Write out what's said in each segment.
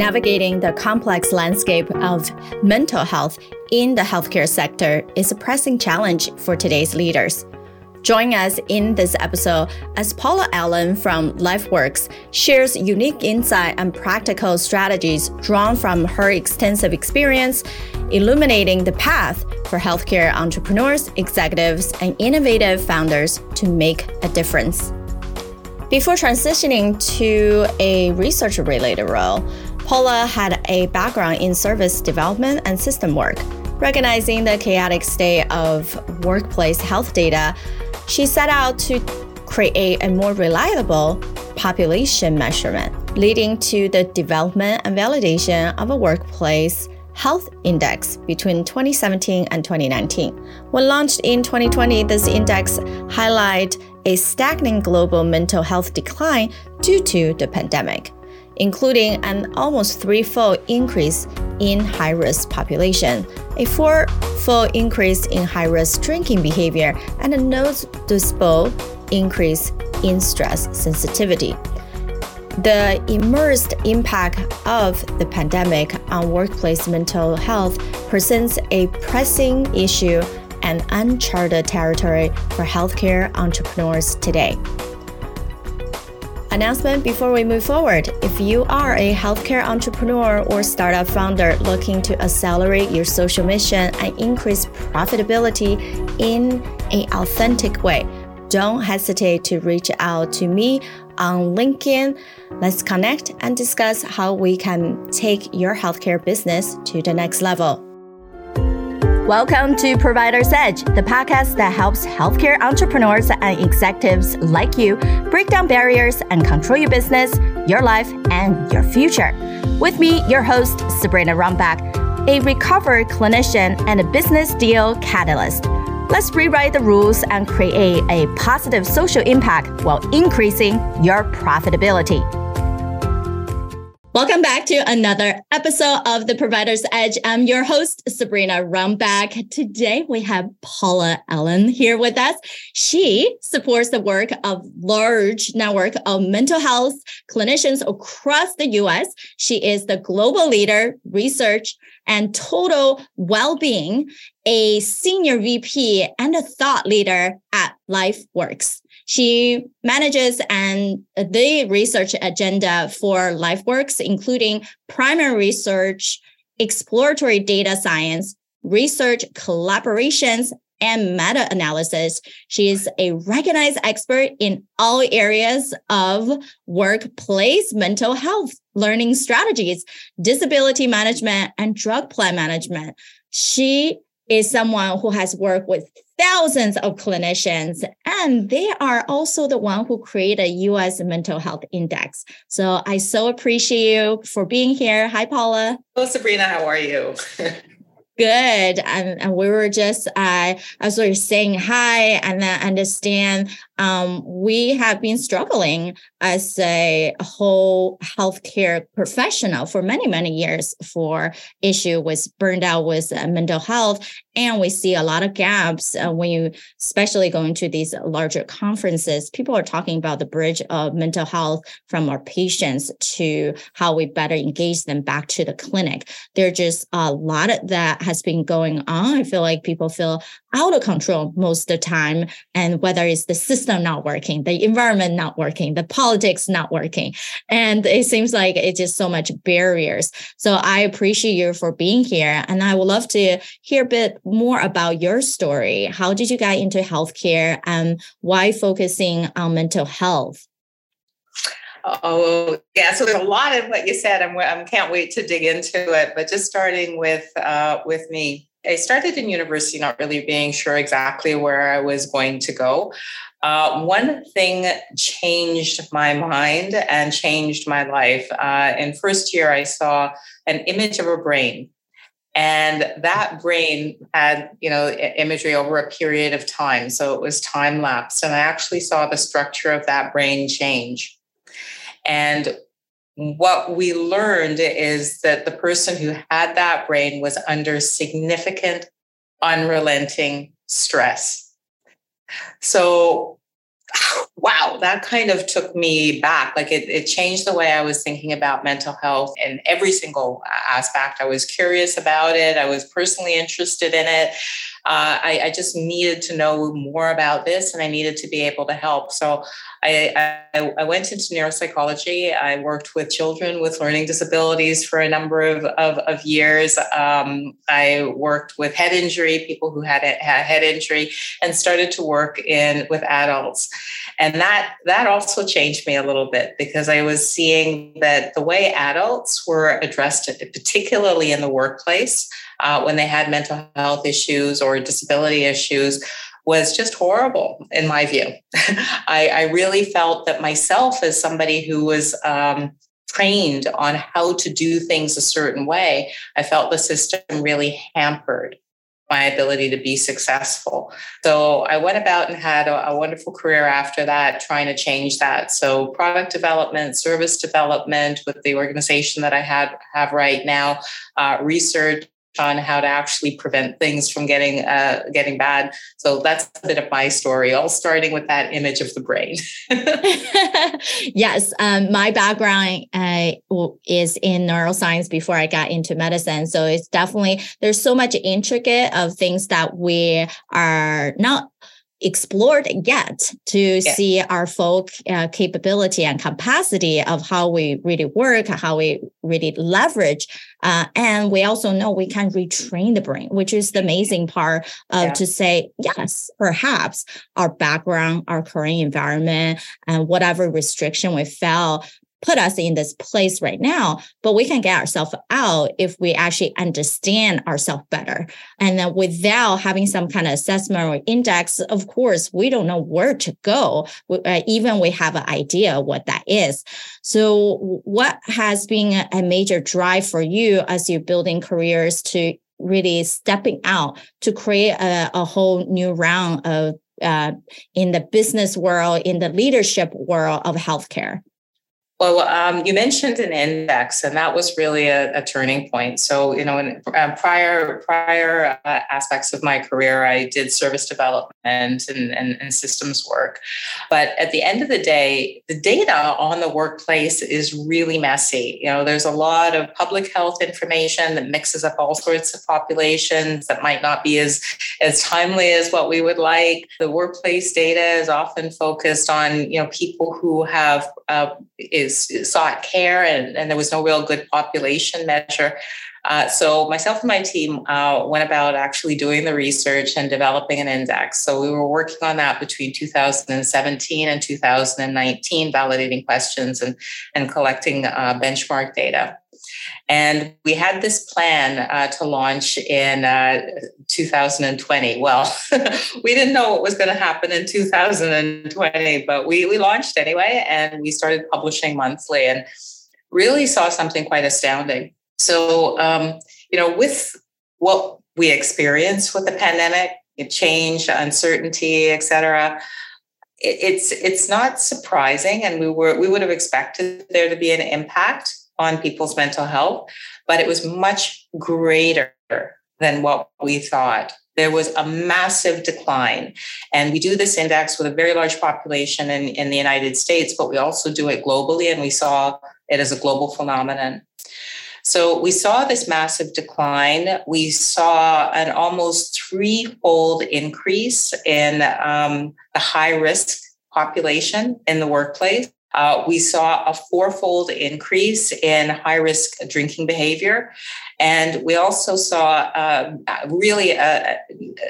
Navigating the complex landscape of mental health in the healthcare sector is a pressing challenge for today's leaders. Join us in this episode as Paula Allen from LifeWorks shares unique insight and practical strategies drawn from her extensive experience, illuminating the path for healthcare entrepreneurs, executives, and innovative founders to make a difference. Before transitioning to a research related role, Paula had a background in service development and system work. Recognizing the chaotic state of workplace health data, she set out to create a more reliable population measurement, leading to the development and validation of a workplace health index between 2017 and 2019. When launched in 2020, this index highlighted a staggering global mental health decline due to the pandemic including an almost threefold increase in high risk population, a fourfold increase in high risk drinking behavior, and a noticeable increase in stress sensitivity. The immersed impact of the pandemic on workplace mental health presents a pressing issue and uncharted territory for healthcare entrepreneurs today. Announcement before we move forward. If you are a healthcare entrepreneur or startup founder looking to accelerate your social mission and increase profitability in an authentic way, don't hesitate to reach out to me on LinkedIn. Let's connect and discuss how we can take your healthcare business to the next level. Welcome to Provider's Edge, the podcast that helps healthcare entrepreneurs and executives like you break down barriers and control your business, your life, and your future. With me, your host, Sabrina Runbeck, a recovered clinician and a business deal catalyst. Let's rewrite the rules and create a positive social impact while increasing your profitability. Welcome back to another episode of The Provider's Edge. I'm your host, Sabrina Runbeck. Today we have Paula Allen here with us. She supports the work of large network of mental health clinicians across the US. She is the global leader, research, and total well-being, a senior VP and a thought leader at LifeWorks. She manages and the research agenda for LifeWorks, including primary research, exploratory data science, research collaborations, and meta analysis. She is a recognized expert in all areas of workplace mental health, learning strategies, disability management, and drug plan management. She is someone who has worked with thousands of clinicians, and they are also the one who create a U.S. mental health index. So I so appreciate you for being here. Hi, Paula. Hello, Sabrina. How are you? Good. And, and, we were just, uh, as we were saying hi and then understand um, we have been struggling as a whole healthcare professional for many, many years for issue with burned out with uh, mental health. And we see a lot of gaps uh, when you, especially going to these larger conferences, people are talking about the bridge of mental health from our patients to how we better engage them back to the clinic. There's just a lot of that has been going on. I feel like people feel out of control most of the time. And whether it's the system not working, the environment not working, the politics not working. And it seems like it's just so much barriers. So I appreciate you for being here. And I would love to hear a bit more about your story. How did you get into healthcare and why focusing on mental health? Oh, yeah. So there's a lot of what you said. I'm, I can't wait to dig into it. But just starting with uh, with me, I started in university not really being sure exactly where I was going to go. Uh, one thing changed my mind and changed my life. Uh, in first year, I saw an image of a brain, and that brain had you know imagery over a period of time, so it was time lapsed, and I actually saw the structure of that brain change. And what we learned is that the person who had that brain was under significant, unrelenting stress. So wow, that kind of took me back. Like it, it changed the way I was thinking about mental health in every single aspect. I was curious about it, I was personally interested in it uh, I, I, just needed to know more about this and I needed to be able to help. So I, I, I, went into neuropsychology. I worked with children with learning disabilities for a number of, of, of years. Um, I worked with head injury, people who had, had head injury, and started to work in with adults. And that that also changed me a little bit because I was seeing that the way adults were addressed, particularly in the workplace, uh, when they had mental health issues or disability issues was just horrible in my view. I, I, really felt that myself as somebody who was um, trained on how to do things a certain way, I felt the system really hampered my ability to be successful. So I went about and had a, a, wonderful career after that, trying to change that. So product development, service development with the organization that I had have right now, uh, research on how to actually prevent things from getting uh, getting bad. So that's a bit of my story, all starting with that image of the brain. yes, um, my background uh, is in neuroscience before I got into medicine. So it's definitely there's so much intricate of things that we are not explored yet to yeah. see our folk uh, capability and capacity of how we really work, how we really leverage. Uh, and we also know we can retrain the brain, which is the amazing part of yeah. to say, yes, perhaps our background, our current environment, and whatever restriction we felt put us in this place right now, but we can get ourselves out if we actually understand ourselves better. And then without having some kind of assessment or index, of course, we don't know where to go, uh, even we have an idea what that is. So what has been a major drive for you as you're building careers to really stepping out to create a, a whole new round of uh, in the business world, in the leadership world of healthcare? Well, um, you mentioned an index, and that was really a, a turning point. So, you know, in uh, prior prior uh, aspects of my career, I did service development and, and, and systems work. But at the end of the day, the data on the workplace is really messy. You know, there's a lot of public health information that mixes up all sorts of populations that might not be as as timely as what we would like. The workplace data is often focused on you know people who have uh, is sought care and, and there was no real good population measure. Uh, so myself and my team uh, went about actually doing the research and developing an index. So we were working on that between 2017 and 2019, validating questions and, and collecting uh, benchmark data. And we had this plan uh, to launch in uh, 2020. Well, we didn't know what was going to happen in 2020, but we, we launched anyway and we started publishing monthly and really saw something quite astounding. So, um, you know, with what we experienced with the pandemic, change, uncertainty, et cetera, it's it's not surprising and we were we would have expected there to be an impact on people's mental health, but it was much greater than what we thought. There was a massive decline. And we do this index with a very large population in, in the United States, but we also do it globally, and we saw it as a global phenomenon. So we saw this massive decline. We saw an almost threefold increase in um, the high risk population in the workplace. Uh, we saw a fourfold increase in high risk drinking behavior. And we also saw uh, really a,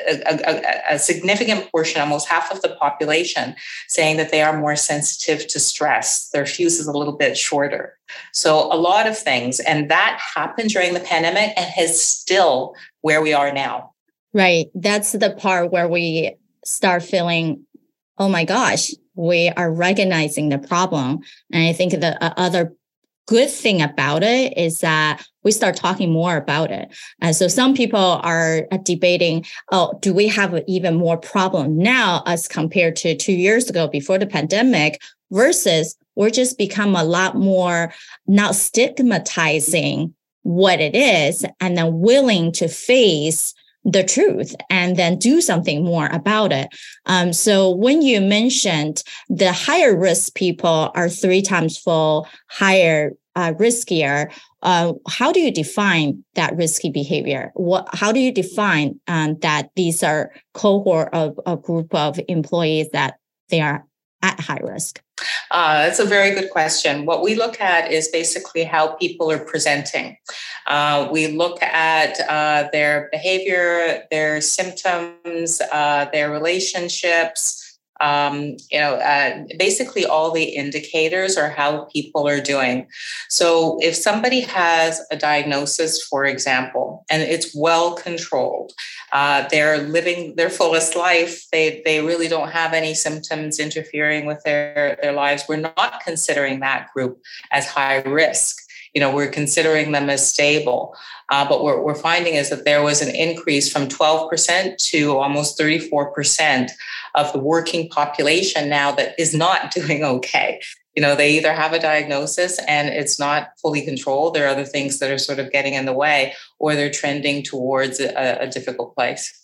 a, a, a, significant portion, almost half of the population, saying that they are more sensitive to stress. Their fuse is a little bit shorter. So, a lot of things. And that happened during the pandemic and is still where we are now. Right. That's the part where we start feeling, oh my gosh, we are recognizing the problem. And I think the uh, other good thing about it is that we start talking more about it. And so some people are debating, oh, do we have even more problem now as compared to two years ago before the pandemic versus we're just become a lot more not stigmatizing what it is and then willing to face the truth and then do something more about it. Um, so when you mentioned the higher risk people are three times full, higher uh, riskier, uh, how do you define that risky behavior? What, how do you define um, that these are cohort of a group of employees that they are at high risk? Uh, that's a very good question. What we look at is basically how people are presenting. Uh, we look at uh, their behavior, their symptoms, uh, their relationships, um, you know, uh, basically all the indicators are how people are doing. So if somebody has a diagnosis, for example, and it's well controlled, uh, they're living their fullest life, they, they really don't have any symptoms interfering with their, their lives, we're not considering that group as high risk you know, we're considering them as stable. Uh, but what we're finding is that there was an increase from 12% to almost 34% of the working population now that is not doing okay. You know, they either have a diagnosis and it's not fully controlled, there are other things that are sort of getting in the way, or they're trending towards a, a difficult place.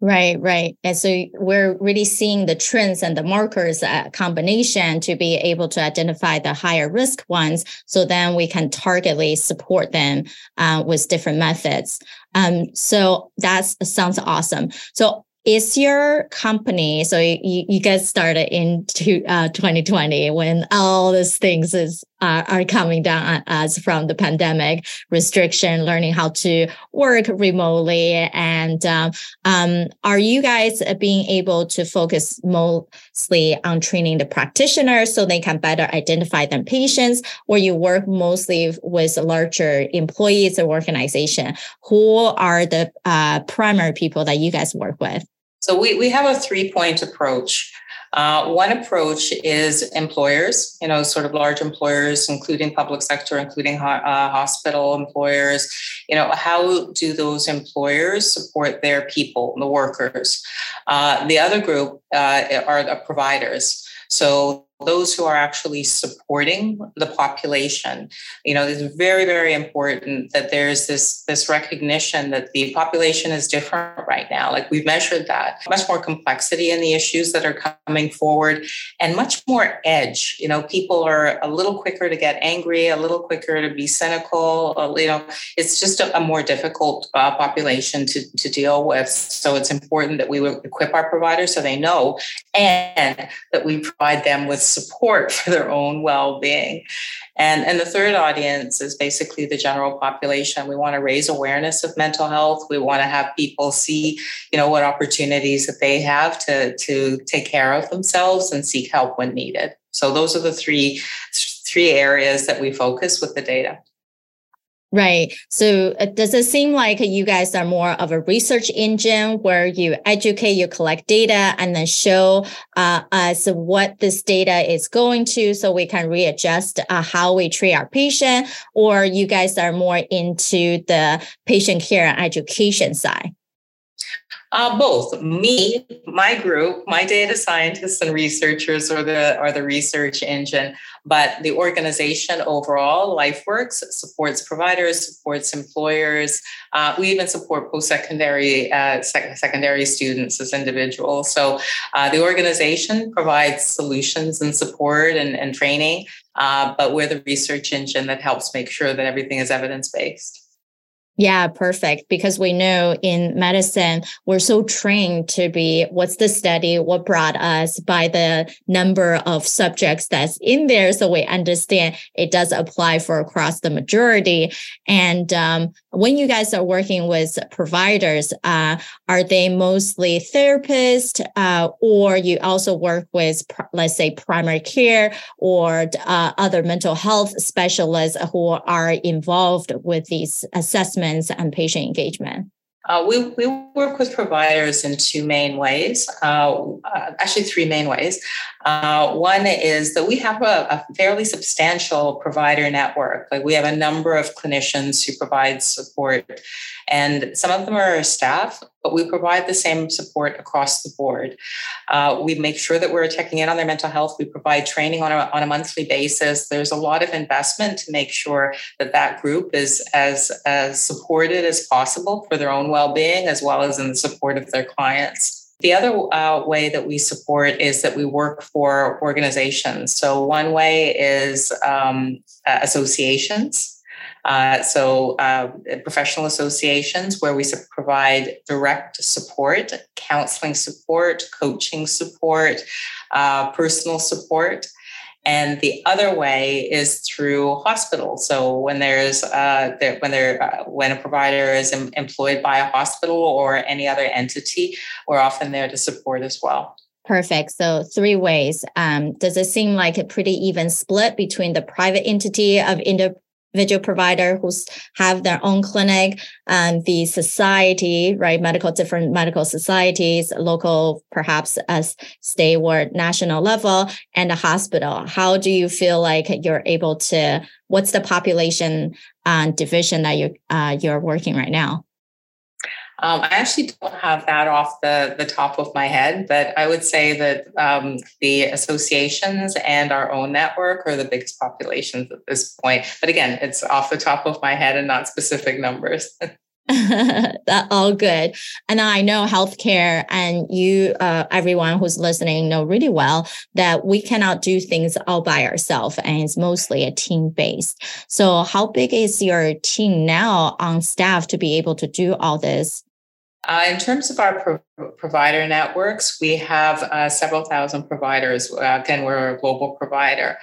Right, right. And so we're really seeing the trends and the markers uh, combination to be able to identify the higher risk ones. So then we can targetly support them uh, with different methods. Um, so that sounds awesome. So is your company so you, you guys started in uh, 2020 when all these things is uh, are coming down on us from the pandemic restriction learning how to work remotely. And um, um, are you guys being able to focus mostly on training the practitioners so they can better identify them patients or you work mostly with larger employees or organization? Who are the uh, primary people that you guys work with so we, we have a three point approach. Uh, one approach is employers, you know, sort of large employers, including public sector, including ho- uh, hospital employers. You know, how do those employers support their people, the workers? Uh, the other group uh, are the providers. So those who are actually supporting the population you know it's very very important that there's this this recognition that the population is different right now. Like we've measured that. Much more complexity in the issues that are coming forward and much more edge. You know people are a little quicker to get angry a little quicker to be cynical you know it's just a, a more difficult uh, population to, to deal with. So it's important that we equip our providers so they know and that we provide them with support for their own well-being. And and the third audience is basically the general population. We want to raise awareness of mental health. We want to have people see you know what opportunities that they have to to take care of themselves and seek help when needed. So those are the three three areas that we focus with the data Right. So uh, does it seem like you guys are more of a research engine where you educate, you collect data, and then show uh, us what this data is going to so we can readjust uh, how we treat our patient? Or you guys are more into the patient care and education side? Uh, both me, my group, my data scientists and researchers are the are the research engine, but the organization overall, LifeWorks, supports providers, supports employers. Uh, we even support post-secondary uh, sec- secondary students as individuals. So uh, the organization provides solutions and support and, and training, uh, but we're the research engine that helps make sure that everything is evidence based. Yeah, perfect. Because we know in medicine, we're so trained to be what's the study, what brought us by the number of subjects that's in there. So we understand it does apply for across the majority. And um, when you guys are working with providers, uh, are they mostly therapists uh, or you also work with, let's say, primary care or uh, other mental health specialists who are involved with these assessments? And patient engagement? Uh, we, we work with providers in two main ways, uh, uh, actually, three main ways. Uh, one is that we have a, a, fairly substantial provider network. Like we have a number of clinicians who provide support, and some of them are staff, but we provide the same support across the board. Uh, we make sure that we're checking in on their mental health. We provide training on a, on a monthly basis. There's a lot of investment to make sure that that group is as, as supported as possible for their own well being, as well as in the support of their clients. The other uh, way that we support is that we work for organizations. So, one way is um, associations. Uh, so, uh, professional associations where we provide direct support, counseling support, coaching support, uh, personal support. And the other way is through hospitals. So when there's uh, when there uh, when a provider is em- employed by a hospital or any other entity, we're often there to support as well. Perfect. So three ways. Um, does it seem like a pretty even split between the private entity of individual provider who's have their own clinic and the society right medical different medical societies local perhaps as state or national level and the hospital. How do you feel like you're able to what's the population uh, division that you uh, you're working right now um, I actually don't have that off the, the top of my head, but I would say that um, the associations and our own network are the biggest populations at this point. But again, it's off the top of my head and not specific numbers. that all good and i know healthcare and you uh, everyone who's listening know really well that we cannot do things all by ourselves and it's mostly a team based so how big is your team now on staff to be able to do all this uh, in terms of our pro- provider networks, we have uh, several thousand providers. Uh, again, we're a global provider.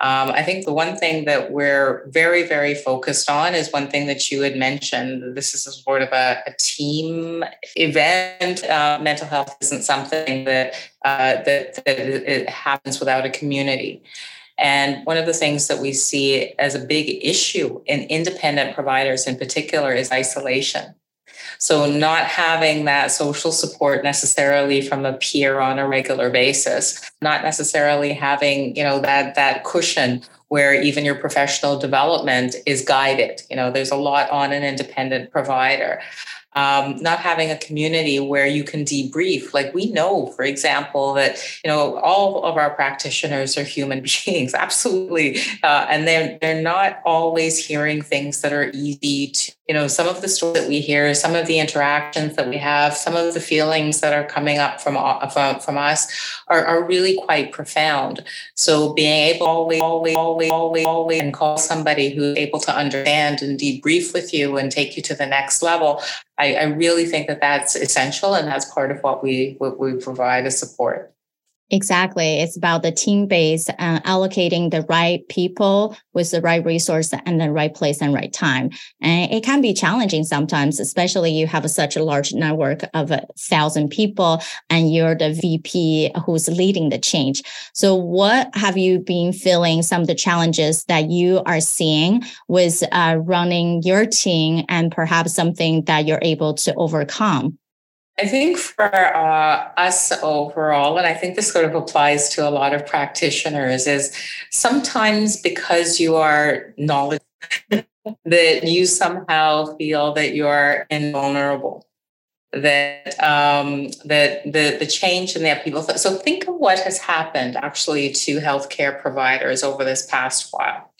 Um, I think the one thing that we're very, very focused on is one thing that you had mentioned. This is sort of a, a team event. Uh, mental health isn't something that, uh, that, that it happens without a community. And one of the things that we see as a big issue in independent providers in particular is isolation. So, not having that social support necessarily from a peer on a regular basis, not necessarily having, you know, that that cushion where even your professional development is guided. You know, there's a lot on an independent provider um, not having a community where you can debrief. Like we know, for example, that you know all of our practitioners are human beings, absolutely, uh, and they're they're not always hearing things that are easy to. You know, some of the stories that we hear, some of the interactions that we have, some of the feelings that are coming up from from, from us are, are really quite profound. So being able always, always, always, always, always, and call somebody who's able to understand and debrief with you and take you to the next level, I, I really think that that's essential, and that's part of what we what we provide as support. Exactly. It's about the team base and allocating the right people with the right resource and the right place and right time. And it can be challenging sometimes, especially you have such a large network of a thousand people and you're the VP who's leading the change. So what have you been feeling some of the challenges that you are seeing with uh, running your team and perhaps something that you're able to overcome? I think for uh, us overall, and I think this sort of applies to a lot of practitioners, is sometimes because you are knowledgeable, that you somehow feel that you're invulnerable that um, that the the change in the people. So think of what has happened actually to healthcare providers over this past while.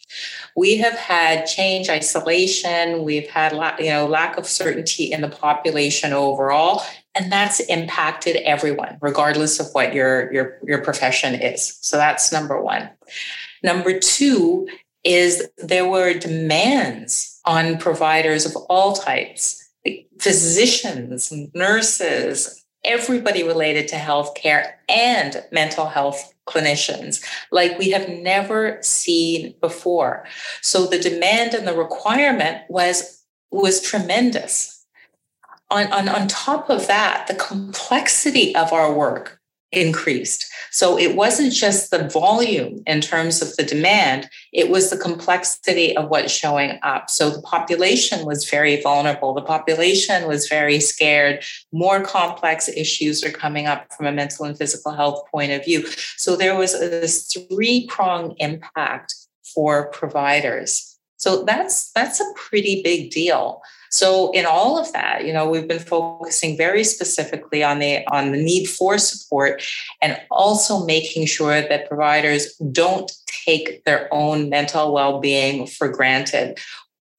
We have had change, isolation. We've had you know lack of certainty in the population overall, and that's impacted everyone regardless of what your your your profession is. So that's number 1 number 2 is there were demands on providers of all types physicians nurses everybody related to healthcare and mental health clinicians like we have never seen before. So the demand and the requirement was was tremendous on, on, on top of that, the complexity of our work increased. So it wasn't just the volume in terms of the demand, it was the complexity of what's showing up. So the population was very vulnerable. The population was very scared. More complex issues are coming up from a mental and physical health point of view. So there was this three prong impact for providers So that's that's a pretty big deal. So in all of that, you know, we've been focusing very specifically on the on the need for support and also making sure that providers don't take their own mental well-being for granted.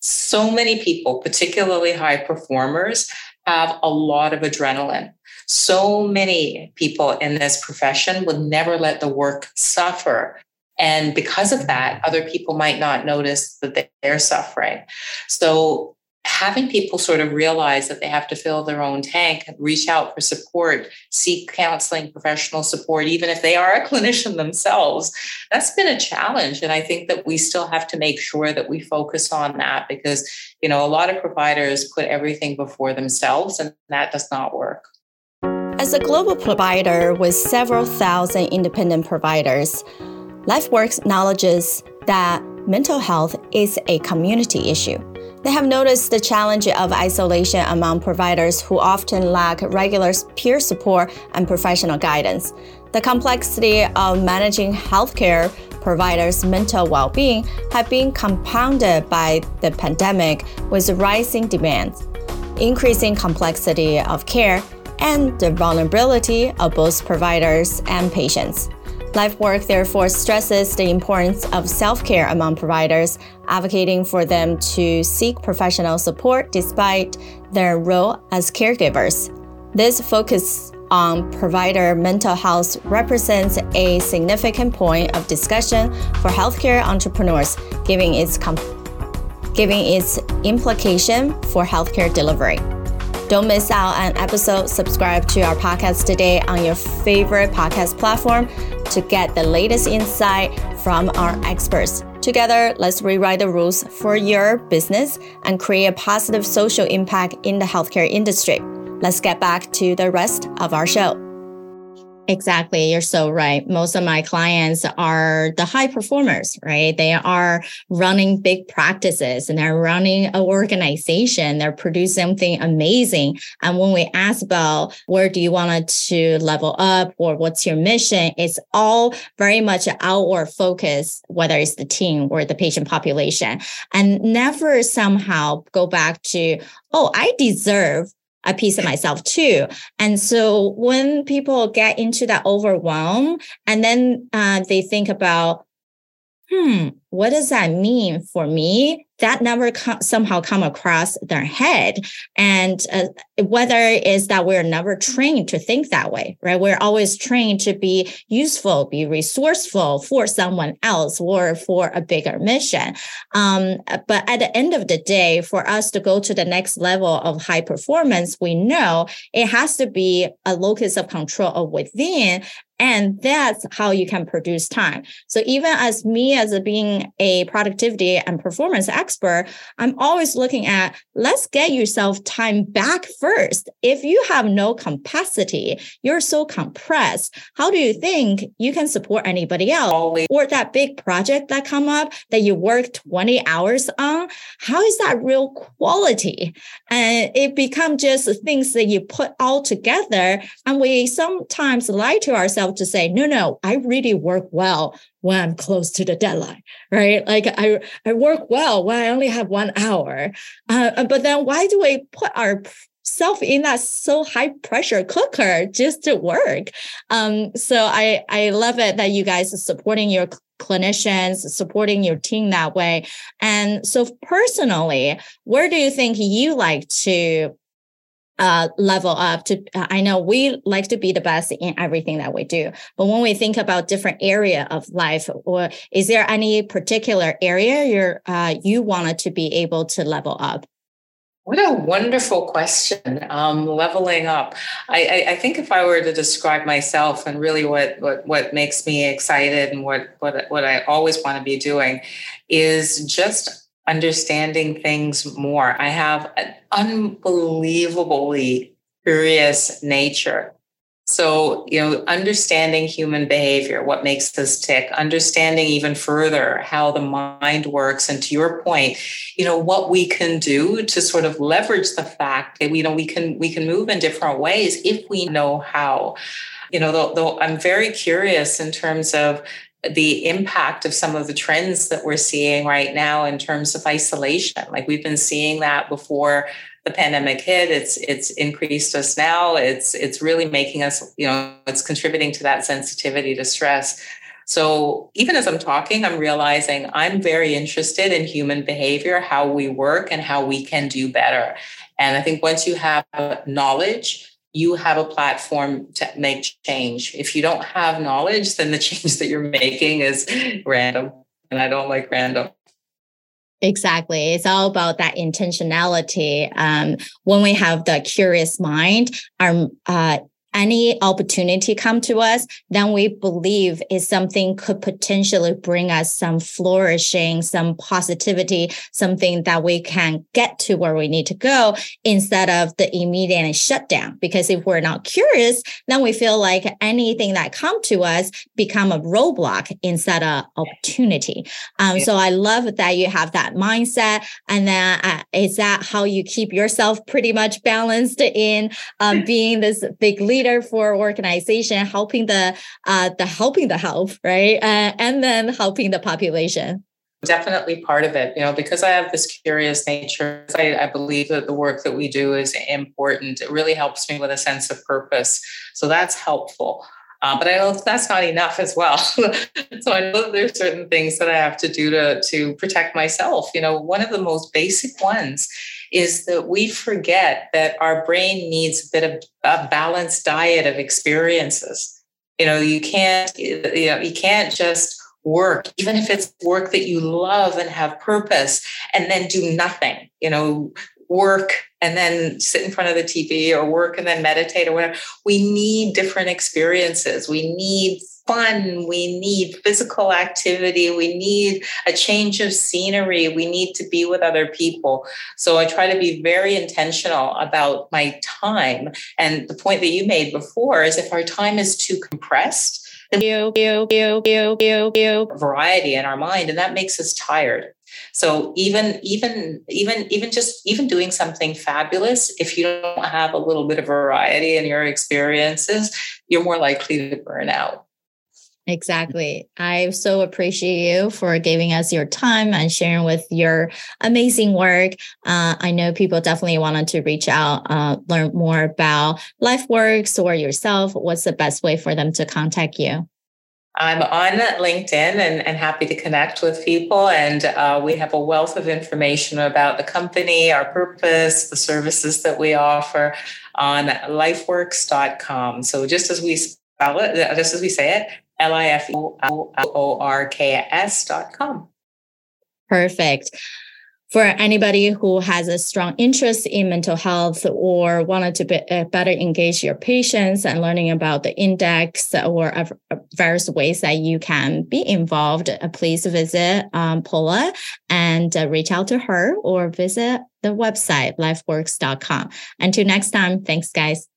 So many people, particularly high performers, have a lot of adrenaline. So many people in this profession would never let the work suffer. And because of that, other people might not notice that they're suffering. So having people sort of realize that they have to fill their own tank, reach out for support, seek counseling, professional support, even if they are a clinician themselves, that's been a challenge. And I think that we still have to make sure that we focus on that because, you know, a lot of providers put everything before themselves and that does not work. As a global provider with several thousand independent providers, LifeWorks acknowledges that mental health is a community issue. They have noticed the challenge of isolation among providers who often lack regular peer support and professional guidance. The complexity of managing healthcare providers' mental well being have been compounded by the pandemic with rising demands, increasing complexity of care, and the vulnerability of both providers and patients. LifeWork therefore stresses the importance of self care among providers, advocating for them to seek professional support despite their role as caregivers. This focus on provider mental health represents a significant point of discussion for healthcare entrepreneurs, giving its, giving its implication for healthcare delivery. Don't miss out on an episode. Subscribe to our podcast today on your favorite podcast platform to get the latest insight from our experts. Together, let's rewrite the rules for your business and create a positive social impact in the healthcare industry. Let's get back to the rest of our show. Exactly. You're so right. Most of my clients are the high performers, right? They are running big practices and they're running an organization. They're producing something amazing. And when we ask about where do you want to level up or what's your mission, it's all very much outward focus, whether it's the team or the patient population and never somehow go back to, oh, I deserve a piece of myself too. And so when people get into that overwhelm and then uh, they think about, hmm, what does that mean for me? That never com- somehow come across their head. And uh, whether is that we're never trained to think that way, right? We're always trained to be useful, be resourceful for someone else or for a bigger mission. Um, but at the end of the day, for us to go to the next level of high performance, we know it has to be a locus of control of within and that's how you can produce time. So even as me as a being a productivity and performance expert, I'm always looking at let's get yourself time back first. If you have no capacity, you're so compressed. How do you think you can support anybody else? Or that big project that come up that you work 20 hours on, how is that real quality? And it become just things that you put all together. And we sometimes lie to ourselves to say, no, no, I really work well when I'm close to the deadline, right? Like I, I work well when I only have one hour. Uh, but then why do we put our self in that so high pressure cooker just to work? Um, so I, I love it that you guys are supporting your clinicians, supporting your team that way. And so personally, where do you think you like to uh, level up to i know we like to be the best in everything that we do but when we think about different area of life or is there any particular area you're uh, you wanted to be able to level up what a wonderful question. Um, leveling up. I, I, I, think if I were to describe myself and really what, what, what makes me excited and what, what, what I always want to be doing is just understanding things more. I have an unbelievably curious nature. So, you know, understanding human behavior, what makes us tick, understanding even further how the mind works. And to your point, you know, what we can do to sort of leverage the fact that, you know, we can, we can move in different ways if we know how. You know, though, though I'm very curious in terms of the impact of some of the trends that we're seeing right now in terms of isolation. Like we've been seeing that before the pandemic hit. It's it's increased us now. It's it's really making us, you know, it's contributing to that sensitivity to stress. So even as I'm talking, I'm realizing I'm very interested in human behavior, how we work, and how we can do better. And I think once you have knowledge, you have a platform to make change. If you don't have knowledge, then the change that you're making is random. And I don't like random. Exactly. It's all about that intentionality. Um, when we have the curious mind, our uh, any opportunity come to us, then we believe is something could potentially bring us some flourishing, some positivity, something that we can get to where we need to go instead of the immediate shutdown. Because if we're not curious, then we feel like anything that come to us become a roadblock instead of opportunity. Um, yeah. So I love that you have that mindset. And then uh, is that how you keep yourself pretty much balanced in um, being this big leader? For organization, helping the uh, the helping the health, right, uh, and then helping the population definitely part of it you know because i have this curious nature I, I, believe that the work that we do is important it really helps me with a sense of purpose so that's helpful uh, but I know that's not enough as well. so I know there's certain things that I have to do to to protect myself. You know, one of the most basic ones is that we forget that our brain needs a bit of a balanced diet of experiences. You know, you can't, you know, you can't just work, even if it's work that you love and have purpose, and then do nothing. You know, work and then sit in front of the TV or work and then meditate or whatever. We need different experiences. We need fun. We need physical activity. We need a change of scenery. We need to be with other people. So I try to be very intentional about my time. And the point that you made before is if our time is too compressed, you, you, you, you, you, you, variety in our mind, and that makes us tired. So even even even even just even doing something fabulous, if you don't have a little bit of variety in your experiences, you're more likely to burn out. Exactly. I so appreciate you for giving us your time and sharing with your amazing work. Uh, I know people definitely wanted to reach out, uh, learn more about LifeWorks or yourself. What's the best way for them to contact you? I'm on LinkedIn and, and happy to connect with people. And uh, we have a wealth of information about the company, our purpose, the services that we offer on lifeworks.com. So just as we spell it, just as we say it, L I F O R K S dot com. Perfect. For anybody who has a strong interest in mental health or wanted to be, uh, better engage your patients and learning about the index or uh, various ways that you can be involved, uh, please visit um, Paula and uh, reach out to her or visit the website lifeworks.com. Until next time, thanks, guys.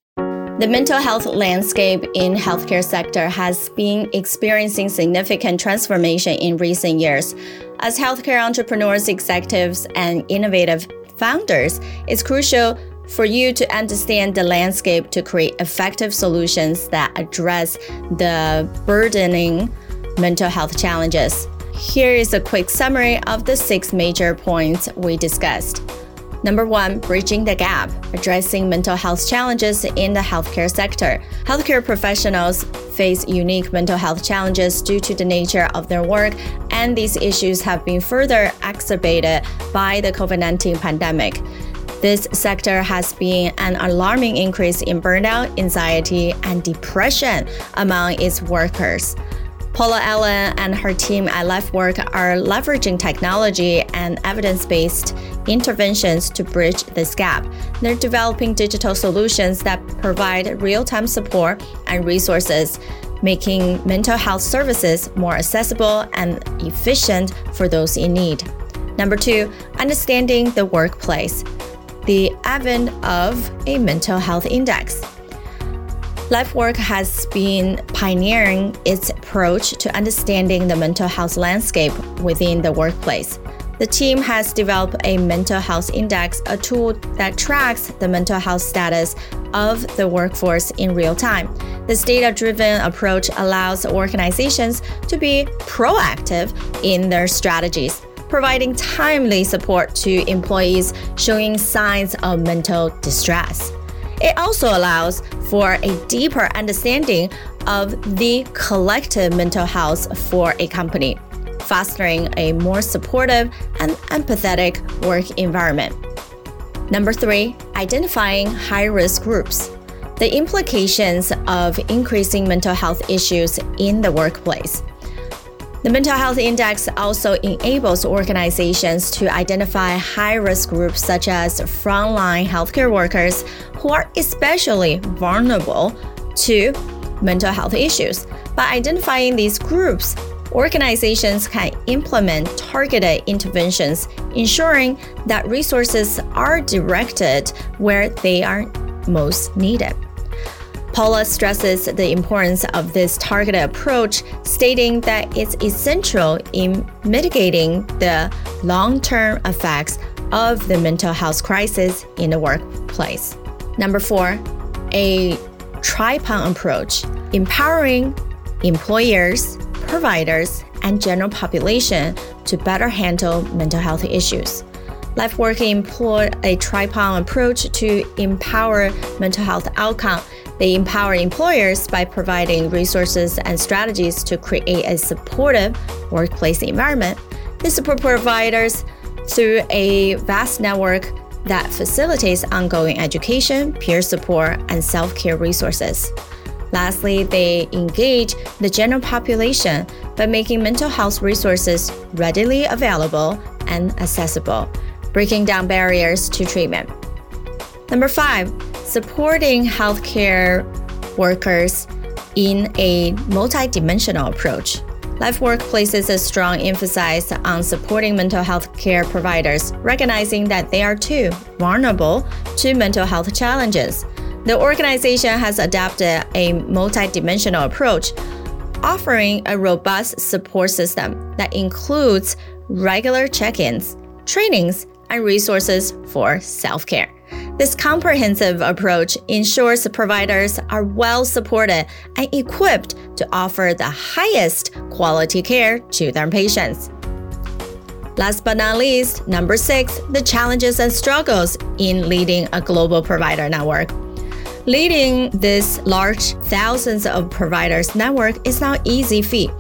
The mental health landscape in healthcare sector has been experiencing significant transformation in recent years. As healthcare entrepreneurs, executives, and innovative founders, it's crucial for you to understand the landscape to create effective solutions that address the burdening mental health challenges. Here is a quick summary of the six major points we discussed. Number one, bridging the gap, addressing mental health challenges in the healthcare sector. Healthcare professionals face unique mental health challenges due to the nature of their work, and these issues have been further exacerbated by the COVID 19 pandemic. This sector has been an alarming increase in burnout, anxiety, and depression among its workers. Paula Allen and her team at LifeWork are leveraging technology and evidence based interventions to bridge this gap. They're developing digital solutions that provide real time support and resources, making mental health services more accessible and efficient for those in need. Number two, understanding the workplace. The advent of a mental health index. LifeWork has been pioneering its approach to understanding the mental health landscape within the workplace. the team has developed a mental health index, a tool that tracks the mental health status of the workforce in real time. This data driven approach allows organizations to be proactive in their strategies, providing timely support to employees showing signs of mental distress. It also allows for a deeper understanding of the collective mental health for a company fostering a more supportive and empathetic work environment. Number three, identifying high risk groups. The implications of increasing mental health issues in the workplace. The Mental Health Index also enables organizations to identify high risk groups such as frontline healthcare workers who are especially vulnerable to mental health issues. By identifying these groups, organizations can implement targeted interventions, ensuring that resources are directed where they are most needed. Paula stresses the importance of this targeted approach, stating that it's essential in mitigating the long term effects of the mental health crisis in the workplace. Number four, a tri-pronged approach, empowering employers, providers, and general population to better handle mental health issues. LifeWork employed a tri-pronged approach to empower mental health outcome. They empower employers by providing resources and strategies to create a supportive workplace environment. They support providers through a vast network that facilitates ongoing education, peer support, and self care resources. Lastly, they engage the general population by making mental health resources readily available and accessible, breaking down barriers to treatment. Number five, supporting healthcare workers in a multidimensional approach. LifeWork places a strong emphasis on supporting mental health care providers, recognizing that they are too vulnerable to mental health challenges. The organization has adopted a multidimensional approach, offering a robust support system that includes regular check ins, trainings, and resources for self care. This comprehensive approach ensures providers are well supported and equipped to offer the highest quality care to their patients. Last but not least, number six, the challenges and struggles in leading a global provider network. Leading this large thousands of providers network is not easy feat.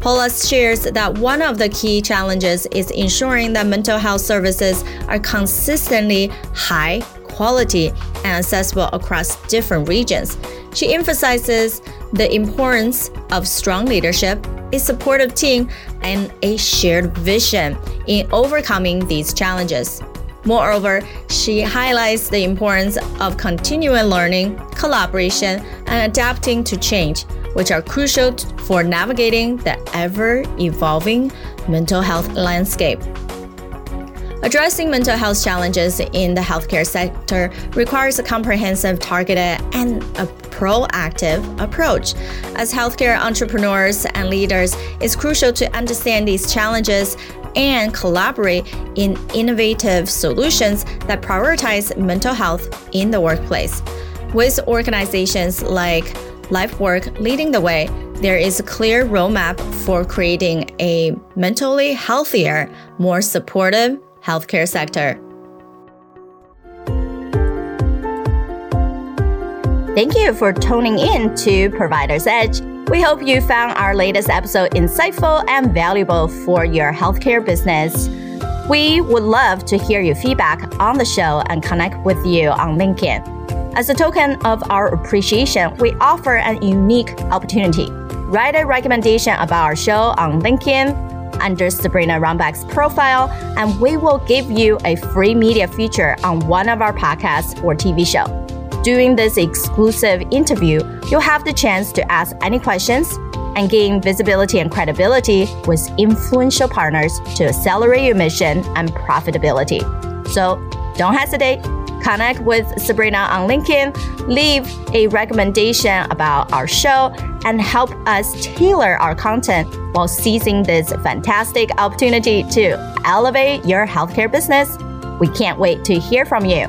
Paula shares that one of the key challenges is ensuring that mental health services are consistently high quality and accessible across different regions. She emphasizes the importance of strong leadership, a supportive team, and a shared vision in overcoming these challenges. Moreover, she highlights the importance of continuing learning, collaboration, and adapting to change, which are crucial for navigating the ever evolving mental health landscape. Addressing mental health challenges in the healthcare sector requires a comprehensive, targeted, and a proactive approach. As healthcare entrepreneurs and leaders, it's crucial to understand these challenges and collaborate in innovative solutions that prioritize mental health in the workplace. With organizations like LifeWork leading the way, there is a clear roadmap for creating a mentally healthier, more supportive healthcare sector. Thank you for tuning in to Provider's Edge. We hope you found our latest episode insightful and valuable for your healthcare business. We would love to hear your feedback on the show and connect with you on LinkedIn. As a token of our appreciation, we offer an unique opportunity. Write a recommendation about our show on LinkedIn under Sabrina Runbeck's profile, and we will give you a free media feature on one of our podcasts or TV show. During this exclusive interview, you'll have the chance to ask any questions and gain visibility and credibility with influential partners to accelerate your mission and profitability. So don't hesitate. Connect with Sabrina on LinkedIn, leave a recommendation about our show, and help us tailor our content while seizing this fantastic opportunity to elevate your healthcare business. We can't wait to hear from you.